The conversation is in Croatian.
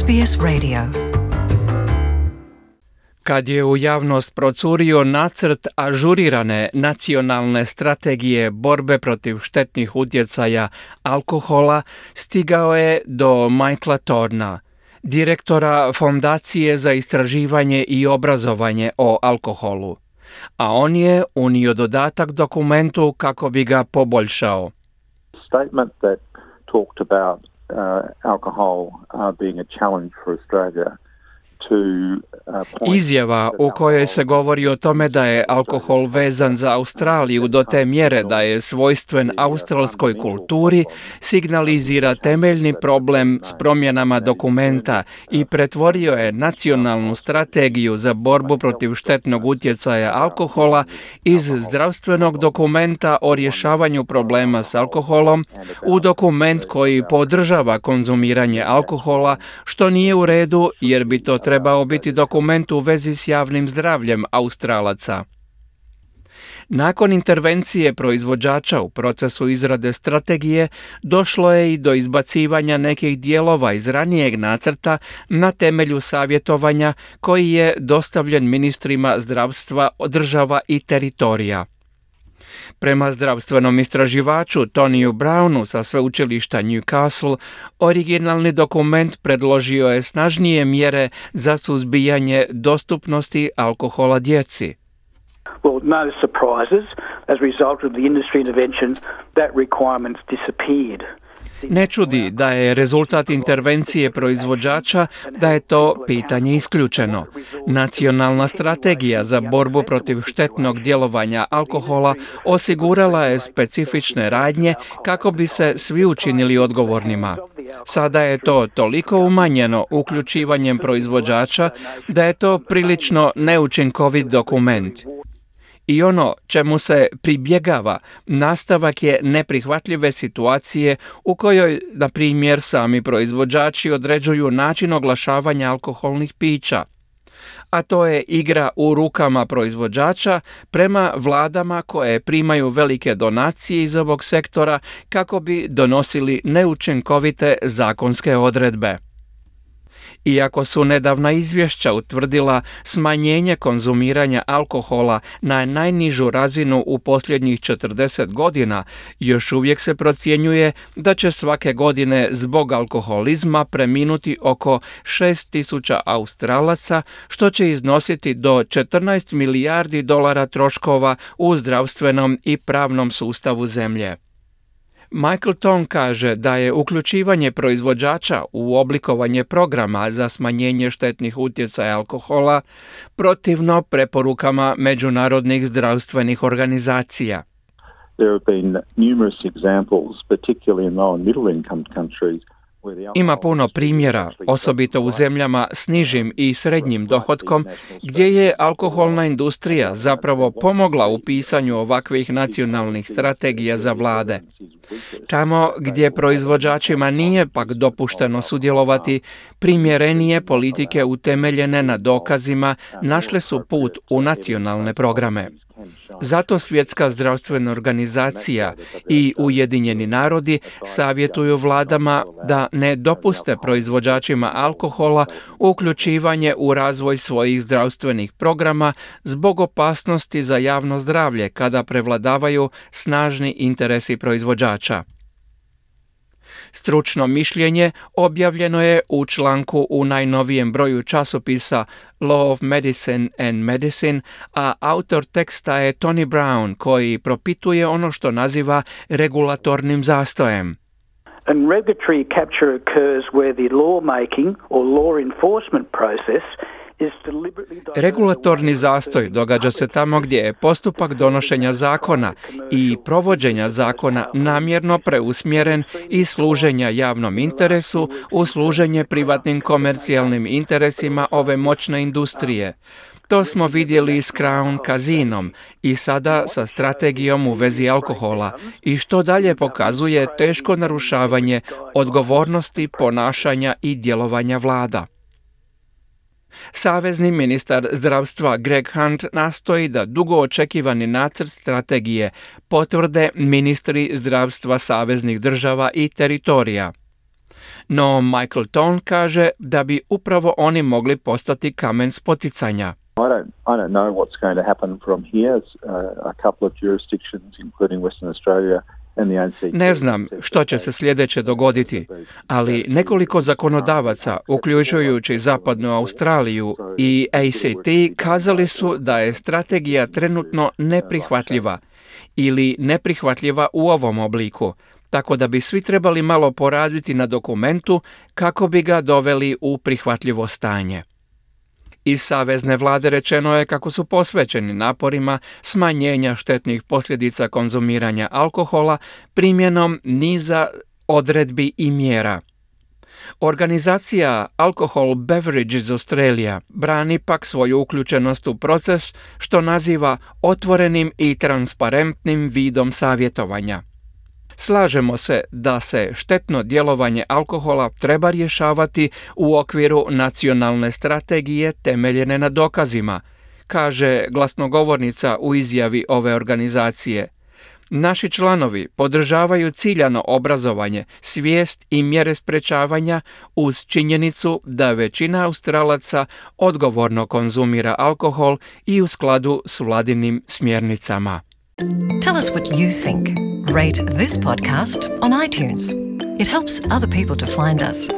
SBS Radio. Kad je u javnost procurio nacrt ažurirane nacionalne strategije borbe protiv štetnih utjecaja alkohola, stigao je do Michaela Torna, direktora Fondacije za istraživanje i obrazovanje o alkoholu, a on je unio dodatak dokumentu kako bi ga poboljšao. Statement that talked about alcohol uh, being a challenge for Australia. Uh, Izjava u kojoj se govori o tome da je alkohol vezan za Australiju do te mjere da je svojstven australskoj kulturi signalizira temeljni problem s promjenama dokumenta i pretvorio je nacionalnu strategiju za borbu protiv štetnog utjecaja alkohola iz zdravstvenog dokumenta o rješavanju problema s alkoholom u dokument koji podržava konzumiranje alkohola što nije u redu jer bi to trebalo trebao biti dokument u vezi s javnim zdravljem Australaca. Nakon intervencije proizvođača u procesu izrade strategije došlo je i do izbacivanja nekih dijelova iz ranijeg nacrta na temelju savjetovanja koji je dostavljen ministrima zdravstva država i teritorija. Prema zdravstvenom istraživaču Toniju Brownu sa sveučilišta Newcastle, originalni dokument predložio je snažnije mjere za suzbijanje dostupnosti alkohola djeci. Well, no surprises. As a result of the industry intervention, that requirement's disappeared. Ne čudi da je rezultat intervencije proizvođača da je to pitanje isključeno. Nacionalna strategija za borbu protiv štetnog djelovanja alkohola osigurala je specifične radnje kako bi se svi učinili odgovornima. Sada je to toliko umanjeno uključivanjem proizvođača da je to prilično neučinkovit dokument i ono čemu se pribjegava nastavak je neprihvatljive situacije u kojoj, na primjer, sami proizvođači određuju način oglašavanja alkoholnih pića, a to je igra u rukama proizvođača prema vladama koje primaju velike donacije iz ovog sektora kako bi donosili neučinkovite zakonske odredbe. Iako su nedavna izvješća utvrdila smanjenje konzumiranja alkohola na najnižu razinu u posljednjih 40 godina, još uvijek se procjenjuje da će svake godine zbog alkoholizma preminuti oko 6000 Australaca, što će iznositi do 14 milijardi dolara troškova u zdravstvenom i pravnom sustavu zemlje. Michael Tong kaže da je uključivanje proizvođača u oblikovanje programa za smanjenje štetnih utjecaja alkohola protivno preporukama međunarodnih zdravstvenih organizacija. There have been numerous examples, particularly in low and middle income countries, ima puno primjera, osobito u zemljama s nižim i srednjim dohodkom, gdje je alkoholna industrija zapravo pomogla u pisanju ovakvih nacionalnih strategija za vlade. Tamo gdje proizvođačima nije pak dopušteno sudjelovati, primjerenije politike utemeljene na dokazima našle su put u nacionalne programe. Zato Svjetska zdravstvena organizacija i Ujedinjeni narodi savjetuju vladama da ne dopuste proizvođačima alkohola uključivanje u razvoj svojih zdravstvenih programa zbog opasnosti za javno zdravlje kada prevladavaju snažni interesi proizvođača. Stručno mišljenje objavljeno je u članku u najnovijem broju časopisa Law of Medicine and Medicine, a autor teksta je Tony Brown koji propituje ono što naziva regulatornim zastojem. And regulatory capture occurs where the lawmaking or law enforcement process Regulatorni zastoj događa se tamo gdje je postupak donošenja zakona i provođenja zakona namjerno preusmjeren i služenja javnom interesu u služenje privatnim komercijalnim interesima ove moćne industrije. To smo vidjeli s Crown kazinom i sada sa strategijom u vezi alkohola i što dalje pokazuje teško narušavanje odgovornosti, ponašanja i djelovanja vlada. Savezni ministar zdravstva Greg Hunt nastoji da dugo očekivani nacrt strategije potvrde ministri zdravstva saveznih država i teritorija. No Michael Tone kaže da bi upravo oni mogli postati kamen spoticanja. I don't, I don't know what's going to happen from here. Uh, a couple of jurisdictions, including Western Australia, ne znam što će se sljedeće dogoditi, ali nekoliko zakonodavaca, uključujući Zapadnu Australiju i ACT, kazali su da je strategija trenutno neprihvatljiva ili neprihvatljiva u ovom obliku, tako da bi svi trebali malo poraditi na dokumentu kako bi ga doveli u prihvatljivo stanje. Iz savezne vlade rečeno je kako su posvećeni naporima smanjenja štetnih posljedica konzumiranja alkohola primjenom niza odredbi i mjera. Organizacija Alcohol Beverages Australia brani pak svoju uključenost u proces što naziva otvorenim i transparentnim vidom savjetovanja. Slažemo se da se štetno djelovanje alkohola treba rješavati u okviru nacionalne strategije temeljene na dokazima, kaže glasnogovornica u izjavi ove organizacije. Naši članovi podržavaju ciljano obrazovanje, svijest i mjere sprečavanja uz činjenicu da većina Australaca odgovorno konzumira alkohol i u skladu s vladinim smjernicama. Tell us what you think. Rate this podcast on iTunes. It helps other people to find us.